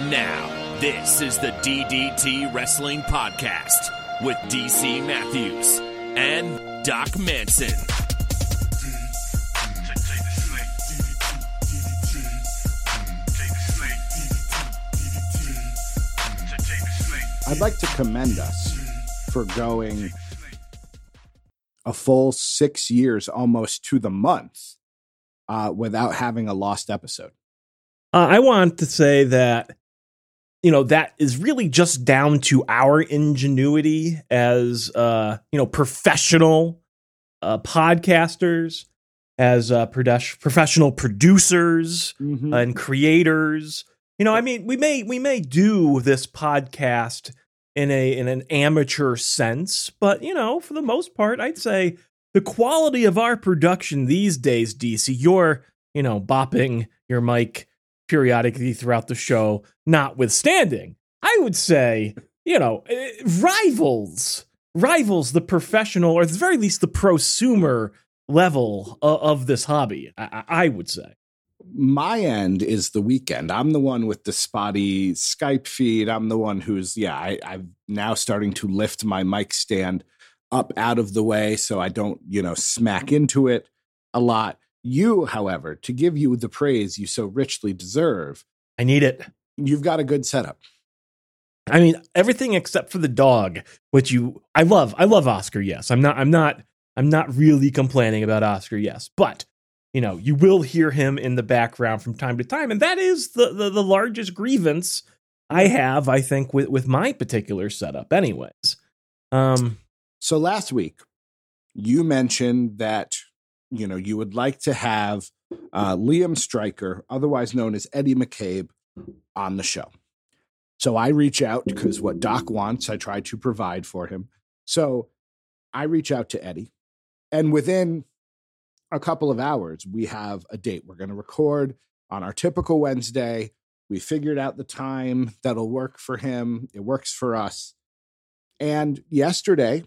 And now, this is the DDT Wrestling Podcast with DC Matthews and Doc Manson. I'd like to commend us for going a full six years almost to the month uh, without having a lost episode. Uh, I want to say that you know that is really just down to our ingenuity as uh, you know professional uh, podcasters, as uh, professional producers Mhm. and creators. You know, I mean, we may we may do this podcast in a in an amateur sense, but you know, for the most part, I'd say the quality of our production these days, DC, you're you know bopping your mic periodically throughout the show, notwithstanding, I would say you know eh, rivals rivals the professional or at the very least the prosumer level of, of this hobby. I, I would say. my end is the weekend. I'm the one with the spotty Skype feed. I'm the one who's, yeah, I, I'm now starting to lift my mic stand up out of the way so I don't, you know, smack into it a lot. You, however, to give you the praise you so richly deserve, I need it. you've got a good setup. I mean, everything except for the dog, which you I love. I love Oscar, yes. I'm not I'm not I'm not really complaining about Oscar, yes. But, you know, you will hear him in the background from time to time, and that is the the, the largest grievance I have, I think, with, with my particular setup, anyways. Um So last week, you mentioned that you know you would like to have uh, Liam Stryker, otherwise known as Eddie McCabe, on the show. So I reach out because what Doc wants, I try to provide for him. So I reach out to Eddie, and within a couple of hours, we have a date. We're going to record on our typical Wednesday. We figured out the time that'll work for him. It works for us. And yesterday,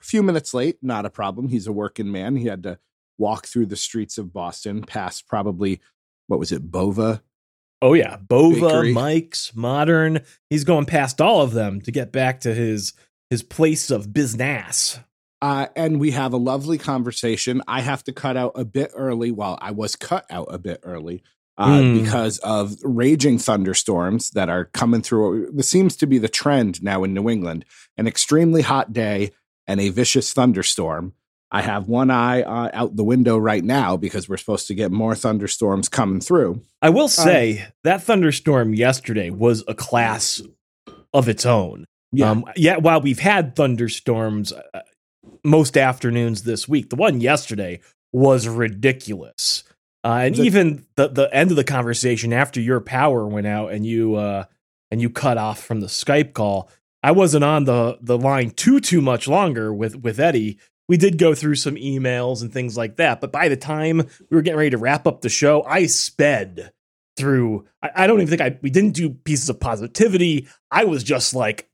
a few minutes late, not a problem. He's a working man. He had to walk through the streets of Boston past probably, what was it, Bova? Oh yeah, Bova, Bakery. Mike's, Modern. He's going past all of them to get back to his his place of business. Uh, and we have a lovely conversation. I have to cut out a bit early. Well, I was cut out a bit early uh, Mm. because of raging thunderstorms that are coming through. This seems to be the trend now in New England an extremely hot day and a vicious thunderstorm. I have one eye uh, out the window right now because we're supposed to get more thunderstorms coming through. I will say that thunderstorm yesterday was a class of its own. Yeah. Um, yeah, while we've had thunderstorms uh, most afternoons this week, the one yesterday was ridiculous. Uh, and The- even the the end of the conversation after your power went out and you uh, and you cut off from the Skype call, I wasn't on the the line too too much longer with with Eddie. We did go through some emails and things like that, but by the time we were getting ready to wrap up the show, I sped through. I, I don't even think I we didn't do pieces of positivity. I was just like,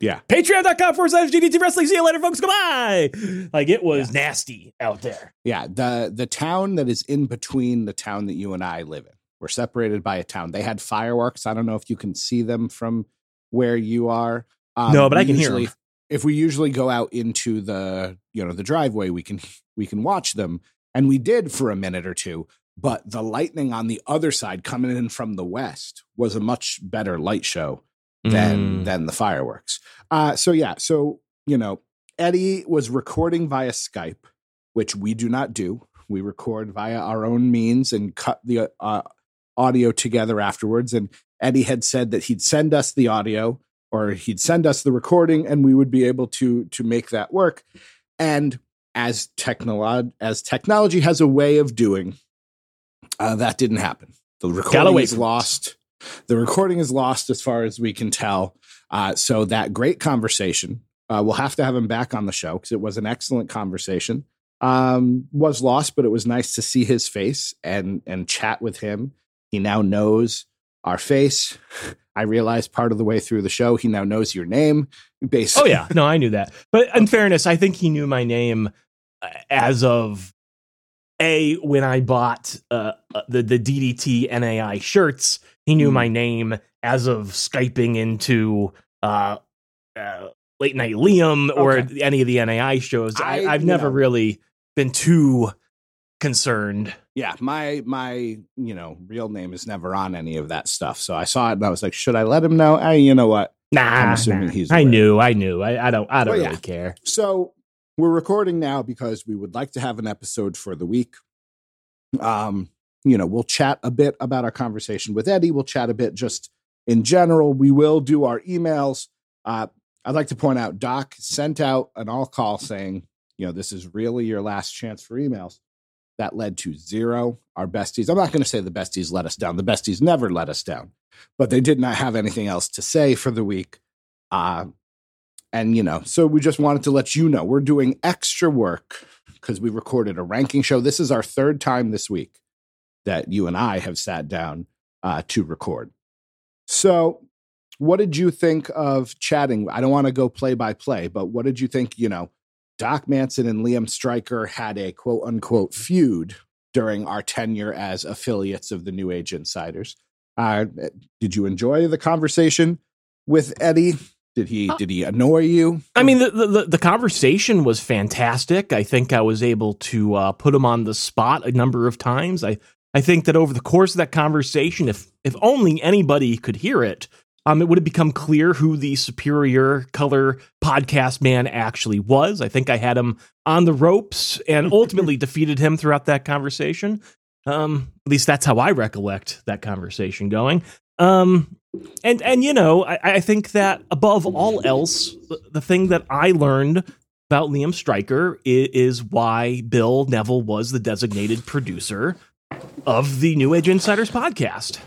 Yeah. Patreon.com forward slash DDT Wrestling. See you later, folks. Goodbye. Like it was nasty out there. Yeah, the the town that is in between the town that you and I live in. We're separated by a town. They had fireworks. I don't know if you can see them from where you are. Um, No, but I can hear usually- 'em. If we usually go out into the you know the driveway, we can we can watch them, and we did for a minute or two. But the lightning on the other side coming in from the west was a much better light show than Mm. than the fireworks. Uh, so yeah, so you know, Eddie was recording via Skype, which we do not do. We record via our own means and cut the uh, audio together afterwards. And Eddie had said that he'd send us the audio or he'd send us the recording, and we would be able to to make that work. And as technology as technology has a way of doing, uh, that didn't happen. The recording is lost. The recording is lost as far as we can tell. Uh, so that great conversation, uh, we'll have to have him back on the show because it was an excellent conversation. Um, was lost, but it was nice to see his face and and chat with him. He now knows our face. I realized part of the way through the show, he now knows your name. Oh yeah, no, I knew that. But in fairness, I think he knew my name uh, as of a when I bought uh, uh, the the DDT NAI shirts. He knew Hmm. my name as of skyping into uh, uh late night Liam or Okay. any of the NAI shows. I, I've never know. really been too concerned. yeah, my my you know real name is never on any of that stuff. So I saw it and I was like, should I let him know? Hey, you know what? Nah, I'm assuming nah. he's I aware. knew, I knew. I, I don't, I don't Well, really yeah. care. So we're recording now because we would like to have an episode for the week. Um, you know, we'll chat a bit about our conversation with Eddie. We'll chat a bit just in general. We will do our emails. Uh, I'd like to point out Doc sent out an all call saying, you know, this is really your last chance for emails. That led to zero. Our besties, I'm not going to say the besties let us down. The besties never let us down, but they did not have anything else to say for the week. Uh, and, you know, so we just wanted to let you know we're doing extra work because we recorded a ranking show. This is our third time this week that you and I have sat down uh, to record. So, what did you think of chatting? I don't want to go play by play, but what did you think? You know, Doc Manson and Liam Stryker had a quote unquote feud during our tenure as affiliates of the New Age Insiders. Uh, did you enjoy the conversation with Eddie? Did he Uh, did he annoy you? I mean, the, the the conversation was fantastic. I think I was able to uh, put him on the spot a number of times. I I think that over the course of that conversation, if if only anybody could hear it, um, it would have become clear who the superior color podcast man actually was. I think I had him on the ropes and ultimately defeated him throughout that conversation. Um, at least that's how I recollect that conversation going. Um, and and you know, I, I think that above all else, the, the thing that I learned about Liam Stryker is, is why Bill Neville was the designated producer of the New Age Insiders podcast.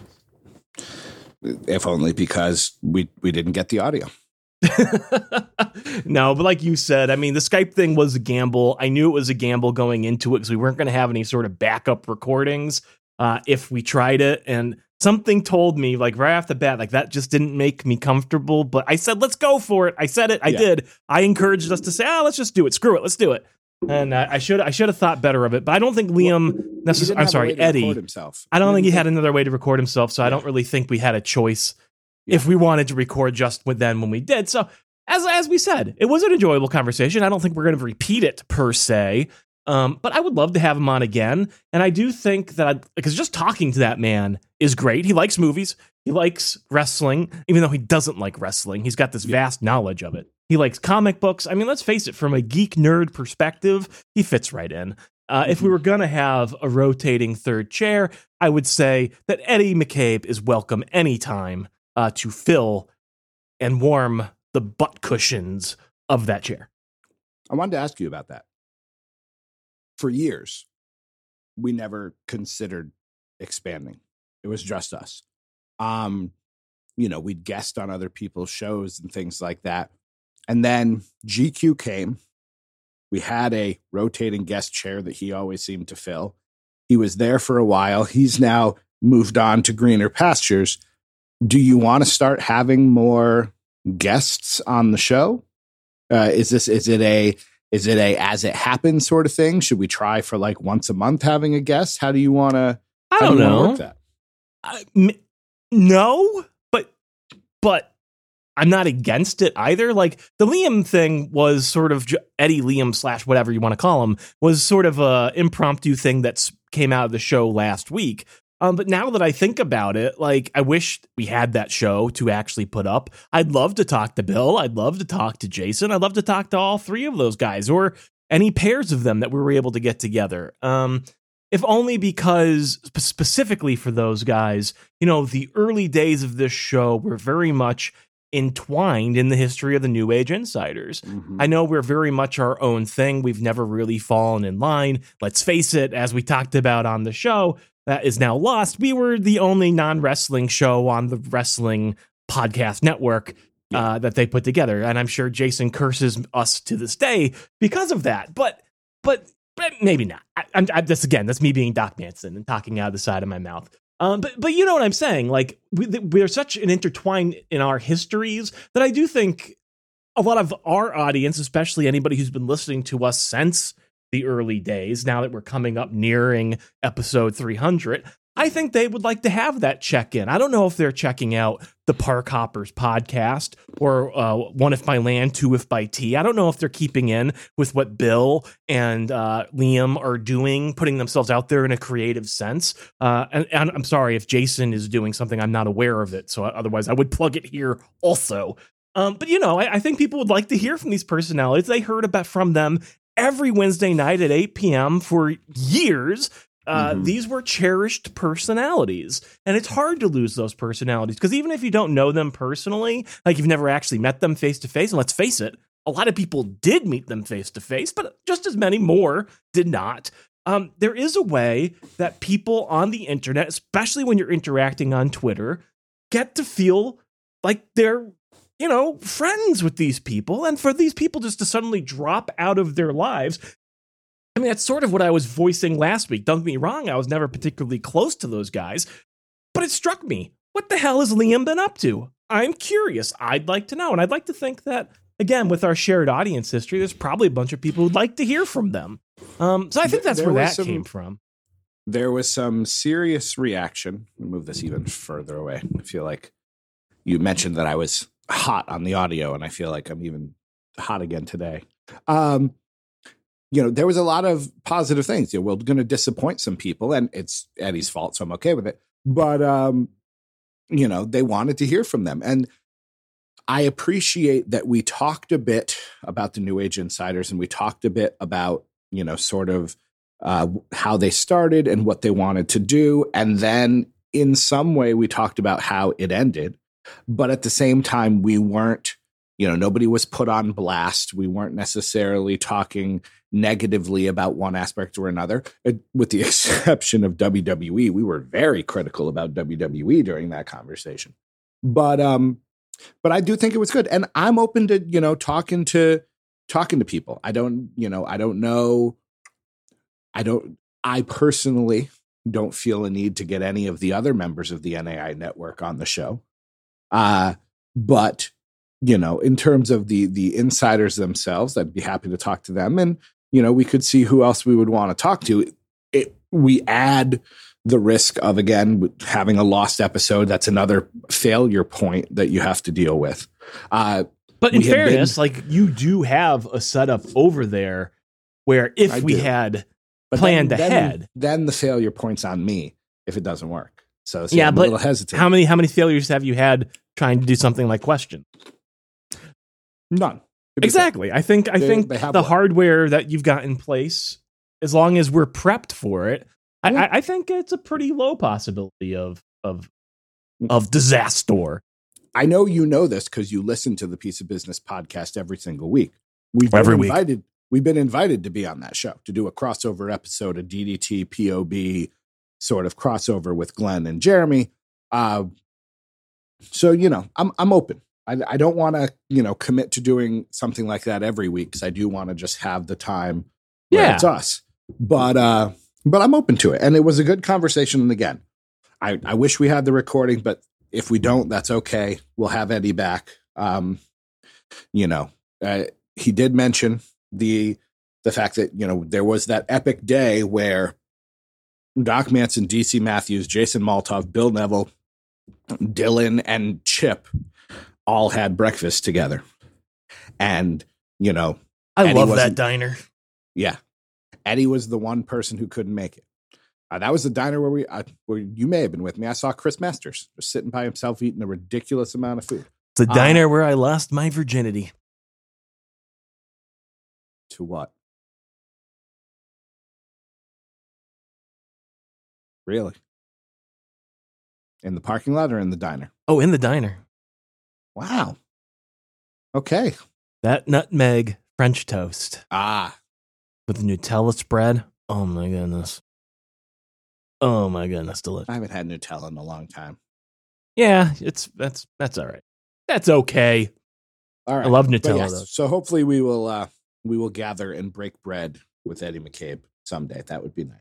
If only because we we didn't get the audio. no, but like you said, I mean, the Skype thing was a gamble. I knew it was a gamble going into it because we weren't going to have any sort of backup recordings uh, if we tried it. And something told me, like right off the bat, like that just didn't make me comfortable. But I said, let's go for it. I said it. I Yeah. did. I encouraged us to say, ah, let's just do it. Screw it. Let's do it. And uh, I should I should have thought better of it. But I don't think Liam He didn't necessarily. I'm have a way sorry, Eddie. himself. I don't think he had another way to record himself, so I don't really think we had a choice Yeah. if we wanted to record just with then when we did. So as as we said, it was an enjoyable conversation. I don't think we're going to repeat it per se, um, but I would love to have him on again. And I do think that I, because just talking to that man is great. He likes movies. He likes wrestling, even though he doesn't like wrestling. He's got this Yeah. vast knowledge of it. He likes comic books. I mean, let's face it, from a geek nerd perspective, he fits right in. Uh, If we Mhm. were going to have a rotating third chair, I would say that Eddie McCabe is welcome anytime uh, to fill and warm the butt cushions of that chair. I wanted to ask you about that. For years, we never considered expanding. It was just us. Um, you know, we'd guest on other people's shows and things like that. And then GQ came. We had a rotating guest chair that he always seemed to fill. He was there for a while. He's now moved on to greener pastures. Do you want to start having more guests on the show? Uh, is this is it a is it a as it happens sort of thing? Should we try for like once a month having a guest? How do you want to? I don't do know. Work that? I- m- no, but but I'm not against it either. Like the Liam thing was sort of Eddie Liam slash whatever you want to call him was sort of a impromptu thing that came out of the show last week. Um, but now that I think about it, like I wish we had that show to actually put up. I'd love to talk to Bill. I'd love to talk to Jason. I'd love to talk to all three of those guys or any pairs of them that we were able to get together. Um, if only because specifically for those guys, you know, the early days of this show were very much entwined in the history of the New Age Insiders. Mhm. I know we're very much our own thing. We've never really fallen in line. Let's face it, as we talked about on the show, that is now lost. We were the only non wrestling show on the wrestling podcast network uh, that they put together. And I'm sure Jason curses us to this day because of that. But, but, but maybe not. I, I'm, I, that's again, that's me being Doc Manson and talking out of the side of my mouth. Um, but but you know what I'm saying? Like we, we're such an intertwined in our histories that I do think a lot of our audience, especially anybody who's been listening to us since the early days, now that we're coming up nearing episode 300, I think they would like to have that check in. I don't know if they're checking out the Park Hoppers podcast or uh, One If by Land, Two If by Tea. I don't know if they're keeping in with what Bill and uh, Liam are doing, putting themselves out there in a creative sense. Uh, and, and, I'm sorry if Jason is doing something I'm not aware of it. So otherwise, I would plug it here also. Um, but you know, I, I think people would like to hear from these personalities. They heard about from them every Wednesday night at 8 p.m. for years. Uh, mm-hmm. These were cherished personalities, and it's hard to lose those personalities because even if you don't know them personally, like you've never actually met them face to face, and let's face it, a lot of people did meet them face to face, but just as many more did not. Um, there is a way that people on the internet, especially when you're interacting on Twitter, get to feel like they're you know, friends with these people. And for these people just to suddenly drop out of their lives, I mean, that's sort of what I was voicing last week. Don't get me wrong, I was never particularly close to those guys, but it struck me. What the hell has Liam been up to? I'm curious. I'd like to know. And I'd like to think that, again, with our shared audience history, there's probably a bunch of people who'd like to hear from them. Um, so I think that's there where that some, came from. There was some serious reaction. move this even further away. I feel like you mentioned that I was hot on the audio, and I feel like I'm even hot again today. Um, you know, there was a lot of positive things. You know, we're going to disappoint some people, and it's Eddie's fault, so I'm okay with it. But um, you know, they wanted to hear from them, and I appreciate that we talked a bit about the New Age insiders, and we talked a bit about you know, sort of uh, how they started and what they wanted to do, and then in some way we talked about how it ended but at the same time, we weren't, you know, nobody was put on blast. We weren't necessarily talking negatively about one aspect or another, with the exception of WWE. We were very critical about WWE during that conversation. But, um, but I do think it was good. And I'm open to, you know, talking to, talking to people. I don't, you know, I don't know. I don't, I personally don't feel a need to get any of the other members of the NAI network on the show. Uh, but you know, in terms of the the insiders themselves, I'd be happy to talk to them, and you know, we could see who else we would want to talk to. It, we add the risk of again having a lost episode. That's another failure point that you have to deal with. Uh, but in fairness, been, like you do have a setup over there where if I we do. had but planned then, ahead, then, then the failure points on me if it doesn't work. So, so yeah, I'm but How many how many failures have you had trying to do something like question? None. Exactly. I think I they, think they the one. hardware that you've got in place, as long as we're prepped for it, I, I, think it's a pretty low possibility of of mm. of disaster. I know you know this because you listen to the Piece of Business podcast every single week. We've every been invited. Week. We've been invited to be on that show to do a crossover episode of DDT POB sort of crossover with Glenn and Jeremy. Uh, so you know, I'm I'm open. I, I don't want to you know commit to doing something like that every week because I do want to just have the time. Yeah, it's us. But uh, but I'm open to it, and it was a good conversation. And again, I I wish we had the recording, but if we don't, that's okay. We'll have Eddie back. Um, you know, uh, he did mention the the fact that you know there was that epic day where Doc Manson, DC Matthews, Jason Maltov, Bill Neville, Dylan, and Chip all had breakfast together. And, you know, I Eddie love that diner. Yeah. Eddie was the one person who couldn't make it. Uh, that was the diner where we, uh, where you may have been with me. I saw Chris Masters just sitting by himself eating a ridiculous amount of food. It's a diner uh, where I lost my virginity. To what? Really? In the parking lot or in the diner? Oh, in the diner. Wow. Okay. That nutmeg French toast. Ah. With the Nutella spread. Oh my goodness. Oh my goodness, delicious. I haven't had Nutella in a long time. Yeah, it's that's that's all right. That's okay. All right. I love Nutella yes, though. So hopefully we will uh we will gather and break bread with Eddie McCabe someday. That would be nice.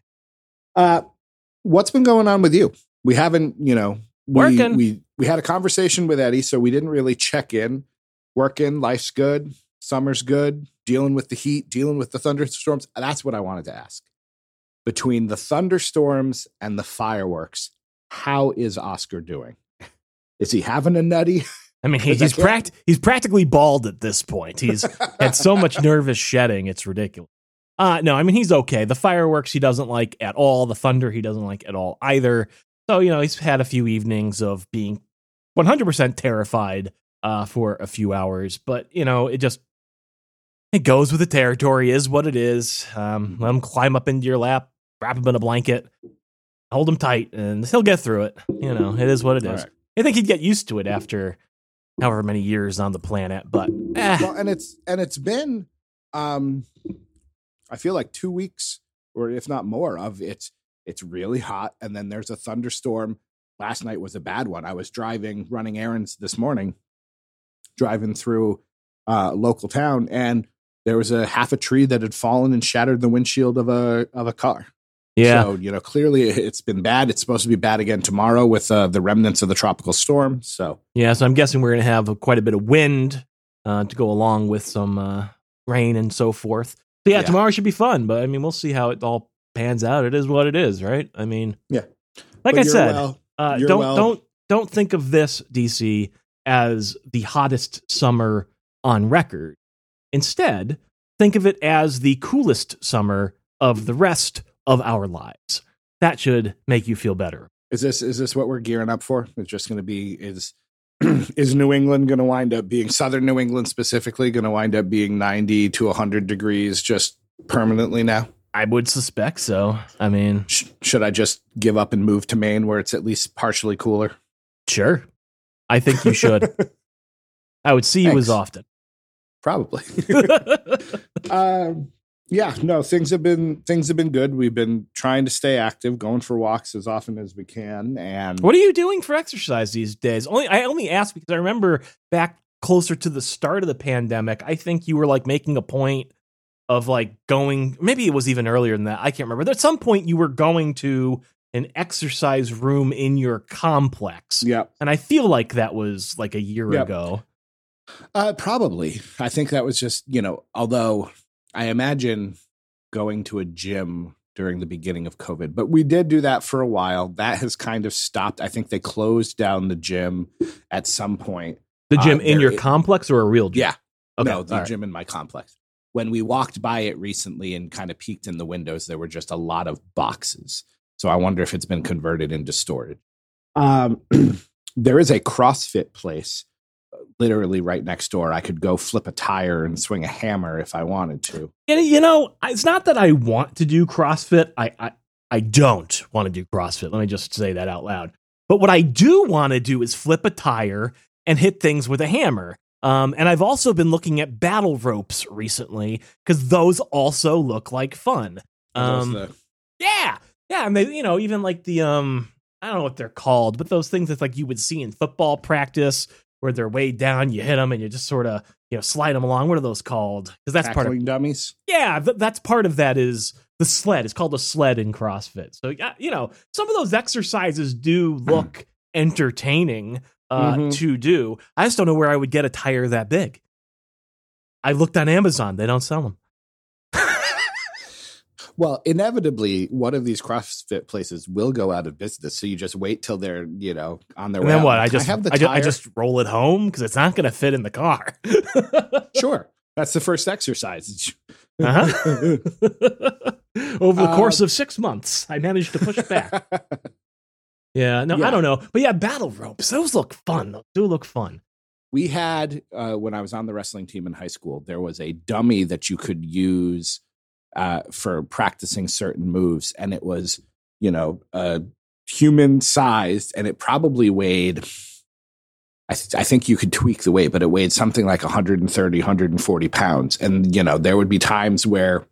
Uh what's been going on with you? We haven't, you know, working. We we had a conversation with Eddie, so we didn't really check in. Working, life's good, summer's good, dealing with the heat, dealing with the thunderstorms. That's what I wanted to ask. between the thunderstorms and the fireworks, how is Oscar doing? Is he having a nutty? I mean, he, 'Cause I he's can't- pract- he's practically bald at this point. He's had so much nervous shedding, it's ridiculous. Uh no, I mean he's okay. The fireworks he doesn't like at all. The thunder he doesn't like at all either. So you know he's had a few evenings of being 100% terrified uh, for a few hours, but you know it just it goes with the territory. Is what it is. Um, let him climb up into your lap, wrap him in a blanket, hold him tight, and he'll get through it. You know it is what it All is. right. I think he'd get used to it after however many years on the planet, but eh, well and it's and it's been um i feel like two weeks or if not more of it's it's really hot and then there's a thunderstorm last night was a bad one i was driving running errands this morning driving through uh local town and there was a half a tree that had fallen and shattered the windshield of a of a car yeah. so you know clearly it's been bad it's supposed to be bad again tomorrow with uh, the remnants of the tropical storm so Yeah, so I'm guessing we're going to have a, quite a bit of wind uh, to go along with some uh, rain and so forth. So yeah, Yeah. tomorrow should be fun, but I mean, we'll see how it all pans out. It is what it is, right? I mean, Yeah. Like But I said, well- uh, don't well- don't don't think of this DC as the hottest summer on record. Instead, think of it as the coolest summer of the rest of our lives. That should make you feel better. Is this is this what we're gearing up for? It's just going to be is is New England going to wind up being Southern New England specifically going to wind up being ninety to hundred degrees just permanently now? I would suspect so. I mean, Sh- should I just give up and move to Maine where it's at least partially cooler? Sure. I think you should. I would see you as often. Probably. um, yeah, no, things have been things have been good. We've been trying to stay active, going for walks as often as we can, and what are you doing for exercise these days? Only I only ask because I remember back closer to the start of the pandemic, I think you were like making a point of like going maybe it was even earlier than that. I can't remember. But at some point you were going to an exercise room in your complex. yeah, And I feel like that was like a year Yep. ago. Uh, probably. I think that was just, you know, although I imagine going to a gym during the beginning of COVID, but we did do that for a while. That has kind of stopped. I think they closed down the gym at some point. The Uh, gym in your i- complex or a real gym? Yeah. Okay. no, the right. gym in my complex. When we walked by it recently and kind of peeked in the windows, there were just a lot of boxes. So I wonder if it's been converted into storage. Um, there is a CrossFit place uh, literally right next door. I could go flip a tire and swing a hammer if I wanted to. You know, it's not that I want to do CrossFit. I, I I don't want to do CrossFit. Let me just say that out loud. But what I do want to do is flip a tire and hit things with a hammer. Um, and I've also been looking at battle ropes recently because those also look like fun. Um, yeah, yeah, and they, you know, even like the um, I don't know what they're called, but those things that like you would see in football practice where they're way down, you hit them, and you just sort of you know slide them along. What are those called? Because that's part of dummies. yeah, th- that's part of that is the sled. It's called a sled in CrossFit. So yeah, you know, some of those exercises do look entertaining uh, Mhm. to do. I just don't know where I would get a tire that big. I looked on Amazon; they don't sell them. Well, inevitably, one of these CrossFit places will go out of business. So you just wait till they're, you know, on their And way. then what? I just have the I, ju- I just roll it home because it's not going to fit in the car. sure. That's the first exercise. Uh-huh. Over the course Um, of six months, I managed to push it back. Yeah, no, I don't know, but yeah, battle ropes. Those look fun. Those do look fun. we had uh, when I was on the wrestling team in high school, there was a dummy that you could use uh, for practicing certain moves, and it was you know uh, human sized, and it probably weighed. I, th- I think you could tweak the weight, but it weighed something like 130, 140 pounds. And, you know, there would be times where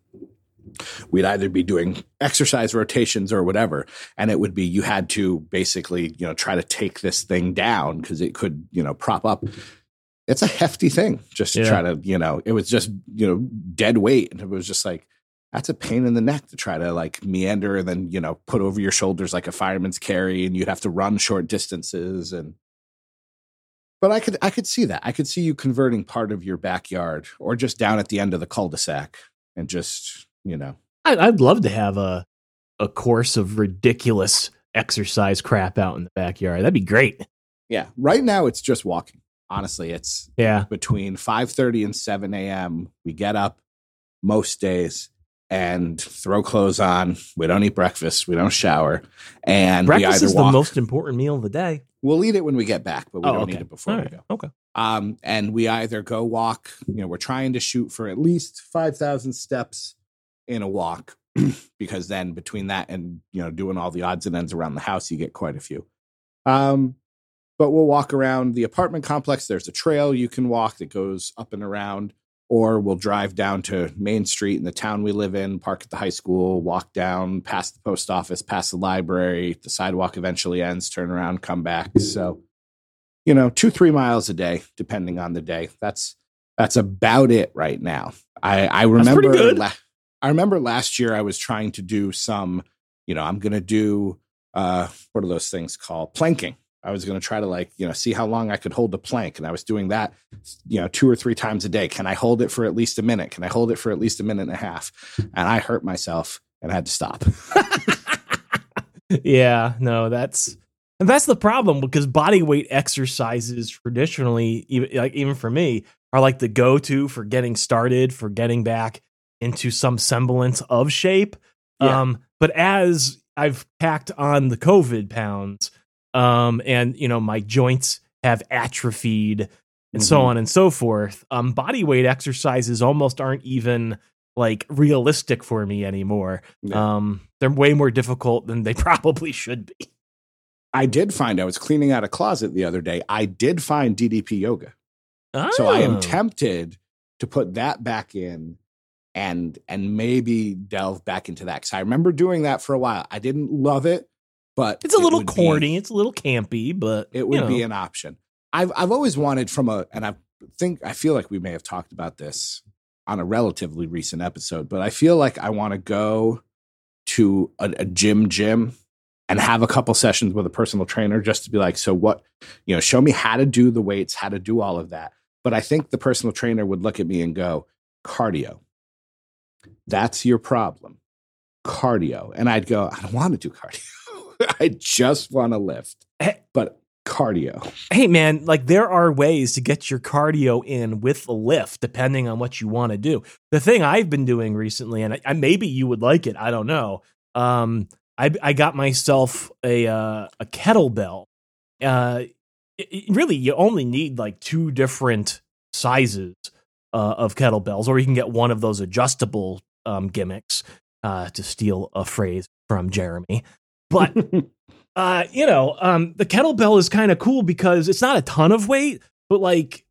we'd either be doing exercise rotations or whatever. And it would be, you had to basically, you know, try to take this thing down because it could, you know, prop up. It's a hefty thing just to Yeah. try to, you know, it was just, you know, dead weight. And it was just like, that's a pain in the neck to try to like meander and then, you know, put over your shoulders like a fireman's carry and you'd have to run short distances and, but I could I could see that. I could see you converting part of your backyard or just down at the end of the cul-de-sac and just, you know. I, I'd love to have a a course of ridiculous exercise crap out in the backyard. That'd be great. Yeah. Right now it's just walking. Honestly, it's Yeah. between 5:30 and 7 a.m. We get up most days and throw clothes on. We don't eat breakfast. We don't shower, and we Breakfast either is walk. the most important meal of the day. we'll eat it when we get back, but we oh, don't okay. eat it before All we right. go. Okay. Um, and we either go walk. You know, we're trying to shoot for at least 5,000 steps in a walk, because then between that and you know doing all the odds and ends around the house, you get quite a few. Um, but we'll walk around the apartment complex. There's a trail you can walk that goes up and around, or we'll drive down to Main Street in the town we live in, park at the high school, walk down past the post office, past the library. The sidewalk eventually ends, turn around, come back. So, you know, two, three miles a day, depending on the day. That's that's about it right now. I, I remember pretty good. la- I remember last year I was trying to do some, you know, I'm gonna do uh what are those things called? Planking. I was going to try to like, you know, see how long I could hold the plank. And I was doing that, you know, two or three times a day. Can I hold it for at least a minute? Can I hold it for at least a minute and a half? And I hurt myself and I had to stop. yeah, no, that's and that's the problem because body weight exercises traditionally, even like even for me, are like the go-to for getting started, for getting back into some semblance of shape. Yeah. Um, but as I've packed on the COVID pounds, um, and you know my joints have atrophied and so Mhm. on and so forth, um, body weight exercises almost aren't even like realistic for me anymore. Yeah. Um, they're way more difficult than they probably should be. I did find I was cleaning out a closet the other day. I did find DDP yoga. So I am Oh. tempted to put that back in and and maybe delve back into that cuz I remember doing that for a while. I didn't love it, but It's a it little be- corny. it's a little campy, but it would you be an option. I've I've always wanted from a and I think I feel like we may have talked about this on a relatively recent episode, but I feel like I want to go to a, a gym gym and have a couple sessions with a personal trainer just to be like, so what, you know, show me how to do the weights, how to do all of that. But I think the personal trainer would look at me and go, cardio. That's your problem. Cardio. And I'd go, I don't want to do cardio. I just want to lift. But cardio. hey man, like there are ways to get your cardio in with a lift, depending on what you want to do. The thing I've been doing recently, and I, I, maybe you would like it, I don't know. Um, I I got myself a uh, a kettlebell. Uh, it- it- really, you only need like two different sizes uh, of kettlebells, or you can get one of those adjustable um, gimmicks. Uh, to steal a phrase from Jeremy, but uh, you know, um, the kettlebell is kind of cool because it's not a ton of weight, but like,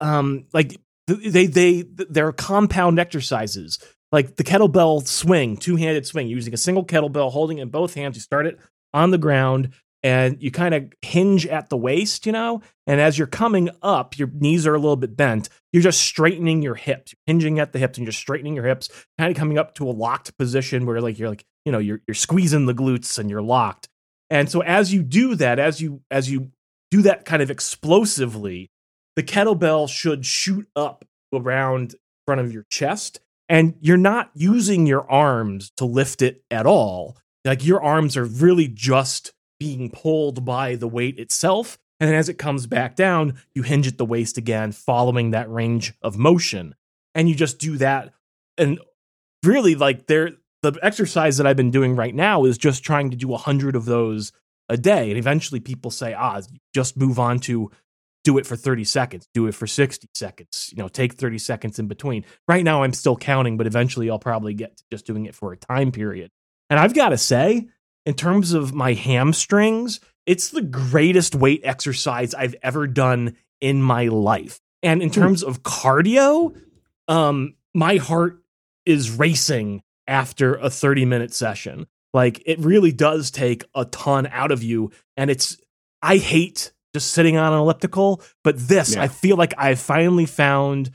um, like they they they're compound exercises. Like the kettlebell swing, two handed swing, using a single kettlebell, holding it in both hands. You start it on the ground and you kind of hinge at the waist, you know. And as you're coming up, your knees are a little bit bent. You're just straightening your hips, you're hinging at the hips, and you're straightening your hips, kind of coming up to a locked position where like you're like you know you're you're squeezing the glutes and you're locked. And so as you do that, as you as you do that kind of explosively, the kettlebell should shoot up around front of your chest and you're not using your arms to lift it at all. Like your arms are really just being pulled by the weight itself. And then as it comes back down, you hinge at the waist again, following that range of motion. And you just do that. And really, like, there, the exercise that I've been doing right now is just trying to do a hundred of those a day. And eventually people say, ah, just move on to do it for 30 seconds, do it for 60 seconds, you know, take 30 seconds in between. Right now I'm still counting, but eventually I'll probably get to just doing it for a time period. And I've got to say, in terms of my hamstrings, it's the greatest weight exercise I've ever done in my life. And in terms of cardio, um, my heart is racing after a 30 minute session. Like it really does take a ton out of you. And it's, I hate just sitting on an elliptical, but this, Yeah. I feel like I finally found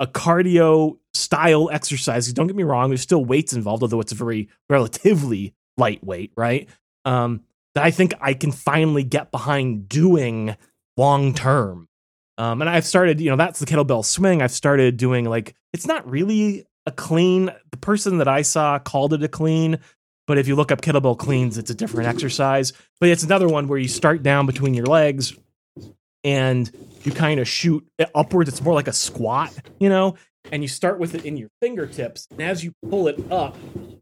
a cardio style exercise. Don't get me wrong, there's still weights involved, although it's a very relatively lightweight, right? Um, that I think I can finally get behind doing long term. Um, and I've started, you know, that's the kettlebell swing. I've started doing like, it's not really a clean. The person that I saw called it a clean, But if you look up kettlebell cleans, it's a different exercise. But it's another one where you start down between your legs and you kind of shoot upwards. It's more like a squat, you know, and you start with it in your fingertips. And as you pull it up,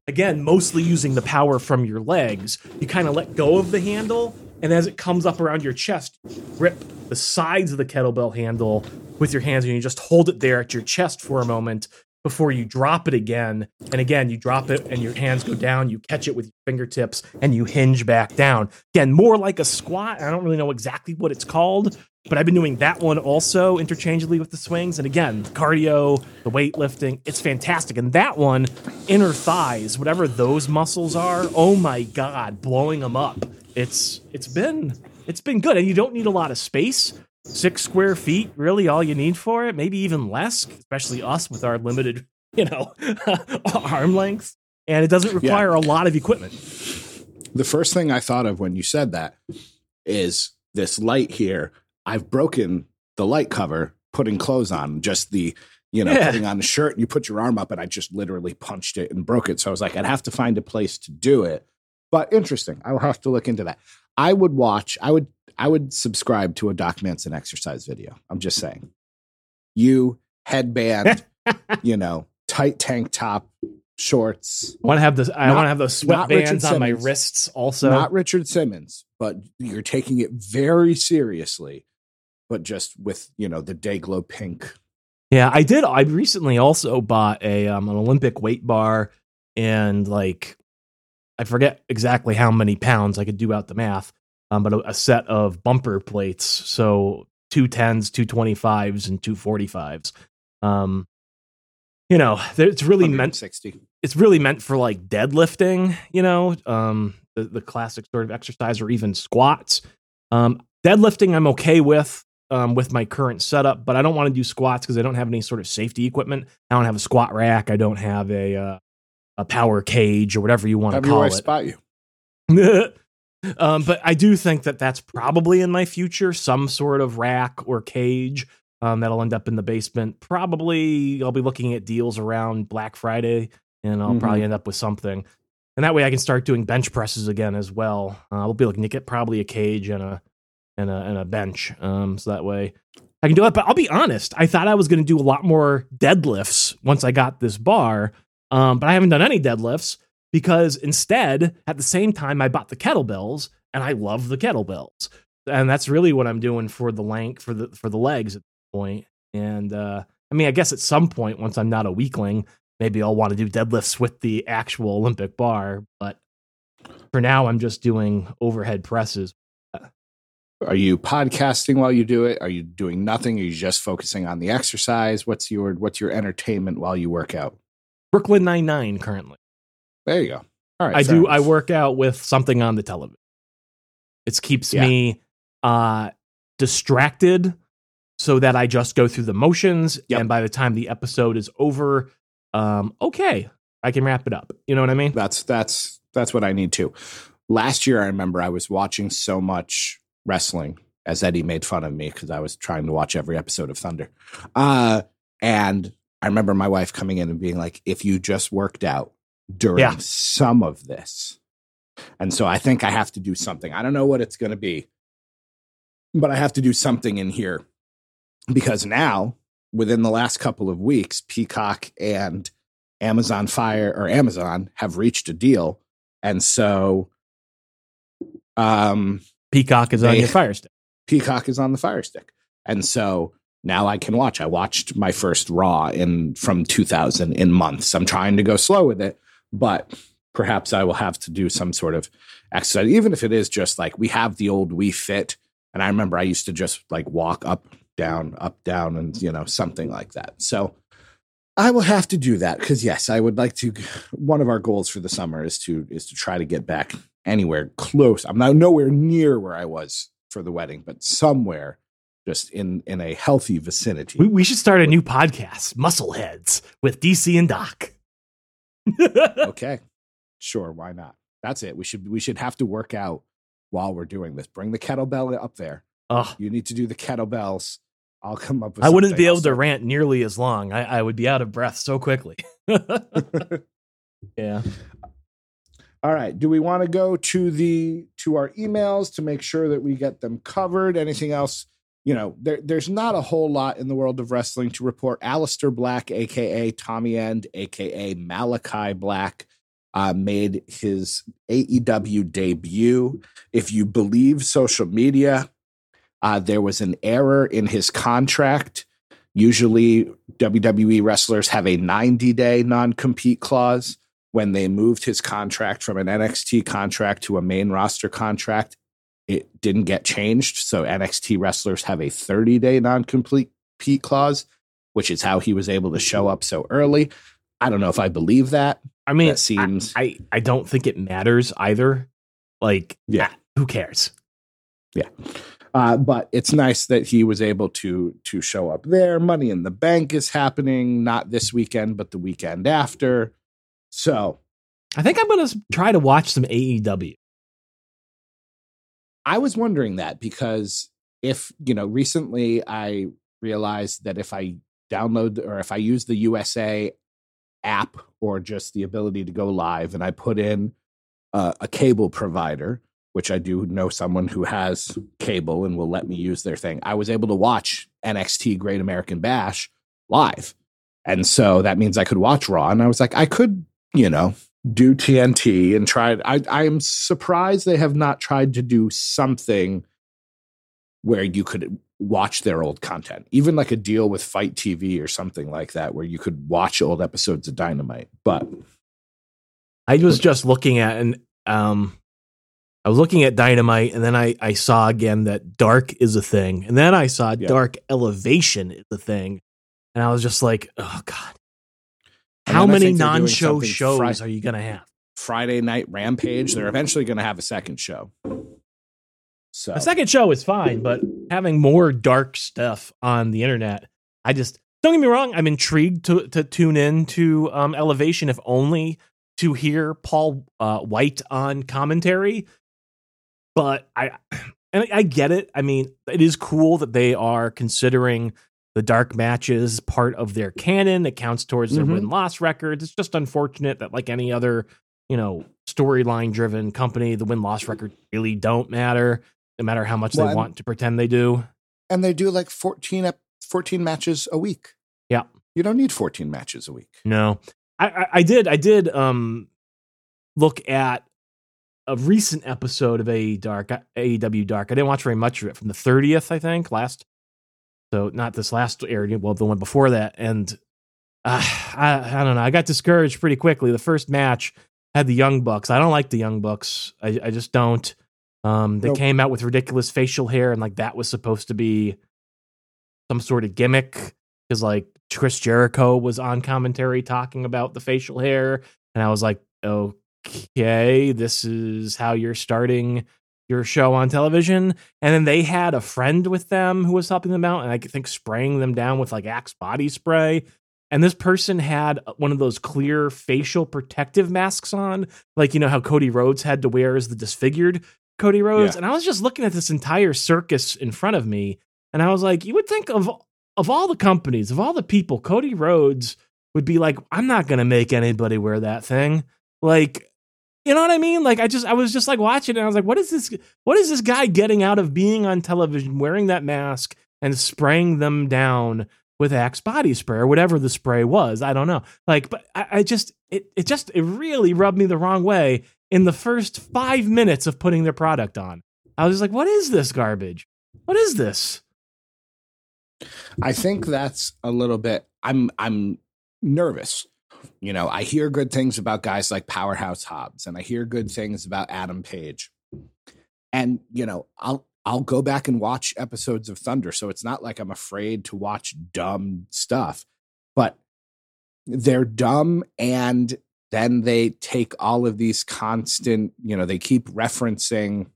again, mostly using the power from your legs, you kind of let go of the handle. And as it comes up around your chest, grip the sides of the kettlebell handle with your hands and you just hold it there at your chest for a moment before you drop it again. And again, you drop it and your hands go down, you catch it with your fingertips and you hinge back down. Again, more like a squat. I don't really know exactly what it's called, but I've been doing that one also interchangeably with the swings. And again, cardio, the weightlifting, it's fantastic. And that one, inner thighs, whatever those muscles are, oh my God, blowing them up. It's it's been it's been good. And you don't need a lot of space six square feet, really all you need for it, maybe even less, especially us with our limited, you know, arm length. And it doesn't require yeah. a lot of equipment. The first thing I thought of when you said that is this light here. I've broken the light cover putting clothes on, just the, you know, yeah. putting on the shirt and you put your arm up and I just literally punched it and broke it. So I was like, I'd have to find a place to do it. But interesting. I'll have to look into that. I would watch, I would I would subscribe to a Doc Manson exercise video. I'm just saying. You headband, you know, tight tank top, shorts. I want to have this. I want to have those sweatbands on my wrists. Also, not Richard Simmons, but you're taking it very seriously. But just with you know the day glow pink. Yeah, I did. I recently also bought a um, an Olympic weight bar and like I forget exactly how many pounds. I could do out the math, um, but a, a, set of bumper plates. So two tens, two twenty fives, and two forty fives. Um, you know, it's really meant sixty. It's really meant for like deadlifting. You know, um, the the classic sort of exercise, or even squats. Um, deadlifting, I'm okay with. Um, with my current setup, but I don't want to do squats because I don't have any sort of safety equipment. I don't have a squat rack. I don't have a uh, a power cage or whatever you want to call it. Spot you. Um, but I do think that that's probably in my future, some sort of rack or cage um, that'll end up in the basement. Probably I'll be looking at deals around Black Friday, and I'll mm-hmm. probably end up with something. And that way I can start doing bench presses again as well. Uh, I'll be looking to get probably a cage and a and a and a bench. Um, so that way I can do it. But I'll be honest, I thought I was going to do a lot more deadlifts once I got this bar. Um, but I haven't done any deadlifts because instead, at the same time, I bought the kettlebells and I love the kettlebells. And that's really what I'm doing for the length for the for the legs at this point. And uh, I mean, I guess at some point, once I'm not a weakling, maybe I'll want to do deadlifts with the actual Olympic bar. But for now, I'm just doing overhead presses. Are you podcasting while you do it? Are you doing nothing? Are you just focusing on the exercise? What's your what's your entertainment while you work out? Brooklyn Nine Nine currently. There you go. All right. I do. Enough. I work out with something on the television. It keeps yeah. me uh, distracted so that I just go through the motions. Yep. And by the time the episode is over, um, okay, I can wrap it up. You know what I mean? That's that's that's what I need to. Last year, I remember I was watching so much wrestling as Eddie made fun of me because I was trying to watch every episode of Thunder. Uh, and I remember my wife coming in and being like, "If you just worked out during yeah. some of this. And so I think I have to do something. I don't know what it's going to be, but I have to do something in here because now, within the last couple of weeks, Peacock and Amazon Fire or Amazon have reached a deal. And so um Peacock is they, on your fire stick. Peacock is on the fire stick. And so now I can watch. I watched my first Raw in from 2000 in months. I'm trying to go slow with it, but perhaps I will have to do some sort of exercise, even if it is just like we have the old Wii Fit. And I remember I used to just like walk up, down, up, down, and you know, something like that. So I will have to do that because yes, I would like to. One of our goals for the summer is to is to try to get back anywhere close. I'm not nowhere near where I was for the wedding, but somewhere just in in a healthy vicinity. We, we should start a new podcast, Muscleheads, with DC and Doc. okay. Sure, why not? That's it. We should we should have to work out while we're doing this. Bring the kettlebell up there. Oh. You need to do the kettlebells. I'll come up with I wouldn't be able to rant nearly as long. I, I would be out of breath so quickly. yeah. All right. Do we want to go to the to our emails to make sure that we get them covered? Anything else? You know, there, there's not a whole lot in the world of wrestling to report. Aleister Black, aka Tommy End, aka Malakai Black, uh, made his AEW debut. If you believe social media, uh, there was an error in his contract. Usually, WWE wrestlers have a 90 day non compete clause when they moved his contract from an NXT contract to a main roster contract, it didn't get changed. So NXT wrestlers have a 30 day non compete clause, which is how he was able to show up so early. I don't know if I believe that. I mean, it seems. I, I, I don't think it matters either. Like, yeah, who cares? Yeah. Uh, but it's nice that he was able to to show up there. Money in the Bank is happening not this weekend, but the weekend after. So I think I'm going to try to watch some AEW. I was wondering that because if, you know, recently I realized that if I download or if I use the USA app or just the ability to go live and I put in uh, a cable provider, which I do know someone who has cable and will let me use their thing, I was able to watch NXT Great American Bash live. And so that means I could watch Raw. And I was like, I could you know, do TNT and try. I I am surprised they have not tried to do something where you could watch their old content, even like a deal with FITE TV or something like that, where you could watch old episodes of Dynamite. But I was just looking at and um, I was looking at Dynamite, and then I I saw again that Dark is a thing, and then I saw yeah. Dark Elevation is a thing, and I was just like, oh god, how many non-show shows are you going to have? Friday Night Rampage. They're eventually going to have a second show. So a second show is fine, but having more dark stuff on the internet, I just don't get me wrong. I'm intrigued to to tune in to um, Elevation, if only to hear Paul uh, Wight on commentary. But I and I get it. I mean, it is cool that they are considering the dark matches part of their canon. It counts towards their mm-hmm. win loss records. It's just unfortunate that, like any other, you know, storyline driven company, the win loss record really don't matter, no matter how much well, they want to pretend they do. And they do like 14, 14 matches a week. Yeah. You don't need 14 matches a week. No. I, I, I did, I did um look at a recent episode of A Dark, AEW Dark. I didn't watch very much of it from the 30th, I think, last so not this last area, well, the one before that. And uh, I, I don't know. I got discouraged pretty quickly. The first match had the Young Bucks. I don't like the Young Bucks. I, I just don't. Um, they nope. came out with ridiculous facial hair, and like that was supposed to be some sort of gimmick because like Chris Jericho was on commentary talking about the facial hair, and I was like, okay, this is how you're starting your show on television. And then they had a friend with them who was helping them out, and I think spraying them down with like Axe body spray. And this person had one of those clear facial protective masks on, like you know how Cody Rhodes had to wear as the disfigured Cody Rhodes. Yeah. And I was just looking at this entire circus in front of me, and I was like, you would think of of all the companies, of all the people, Cody Rhodes would be like, I'm not gonna make anybody wear that thing. Like you know what I mean? Like I just I was just like watching and I was like, what is this what is this guy getting out of being on television wearing that mask and spraying them down with Axe body spray or whatever the spray was? I don't know. Like, but I, I just it it just it really rubbed me the wrong way in the first five minutes of putting their product on. I was like, what is this garbage? What is this? I think that's a little bit I'm I'm nervous you know, I hear good things about guys like Powerhouse Hobbs and I hear good things about Adam Page. And, you know, I'll I'll go back and watch episodes of Thunder. So it's not like I'm afraid to watch dumb stuff. But they're dumb and then they take all of these constant, you know, they keep referencing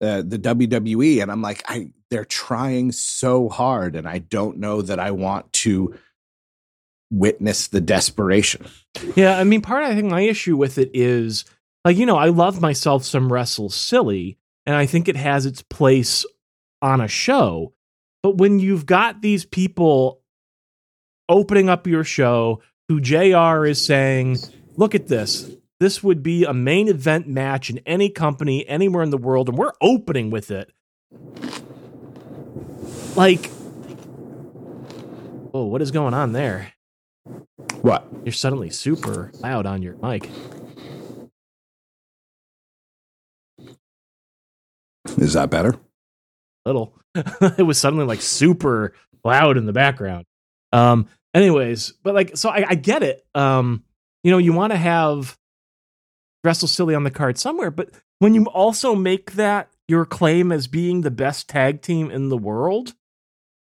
the the WWE and I'm like I they're trying so hard and I don't know that I want to witness the desperation. Yeah, I mean, part I think my issue with it is like you know I love myself some wrestle silly, and I think it has its place on a show. But when you've got these people opening up your show, who Jr. is saying, "Look at this." this would be a main event match in any company anywhere in the world, and we're opening with it. Like, oh, what is going on there? What? You're suddenly super loud on your mic. Is that better? Little. it was suddenly like super loud in the background. Um. Anyways, but like, so I, I get it. Um. You know, you want to have Wrestle Silly on the card somewhere, but when you also make that your claim as being the best tag team in the world,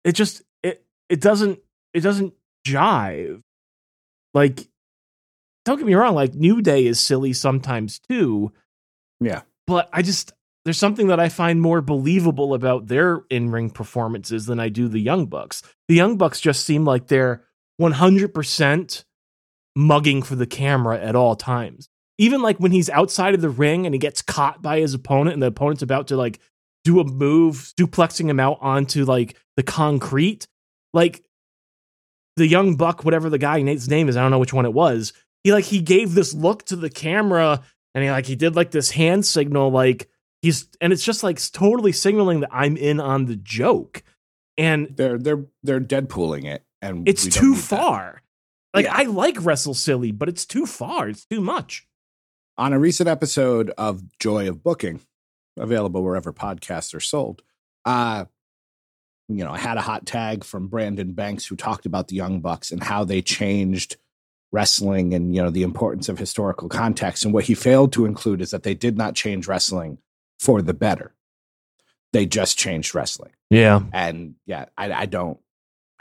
it just it it doesn't it doesn't jive. Like, don't get me wrong, like New Day is silly sometimes too. Yeah. But I just there's something that I find more believable about their in-ring performances than I do the Young Bucks. The Young Bucks just seem like they're 100% mugging for the camera at all times. Even like when he's outside of the ring and he gets caught by his opponent and the opponent's about to like do a move, duplexing him out onto like the concrete, like the young buck, whatever the guy's name is, I don't know which one it was. He like he gave this look to the camera and he like he did like this hand signal, like he's and it's just like totally signaling that I'm in on the joke. And They're they're they're Deadpooling it, and it's too need that. far. Like Yeah. I like Wrestle Silly, but it's too far. It's too much. On a recent episode of Joy of Booking, available wherever podcasts are sold, uh, you know, I had a hot tag from Brandon Banks who talked about the Young Bucks and how they changed wrestling and you know the importance of historical context. And what he failed to include is that they did not change wrestling for the better. They just changed wrestling. Yeah. And yeah, I, I don't.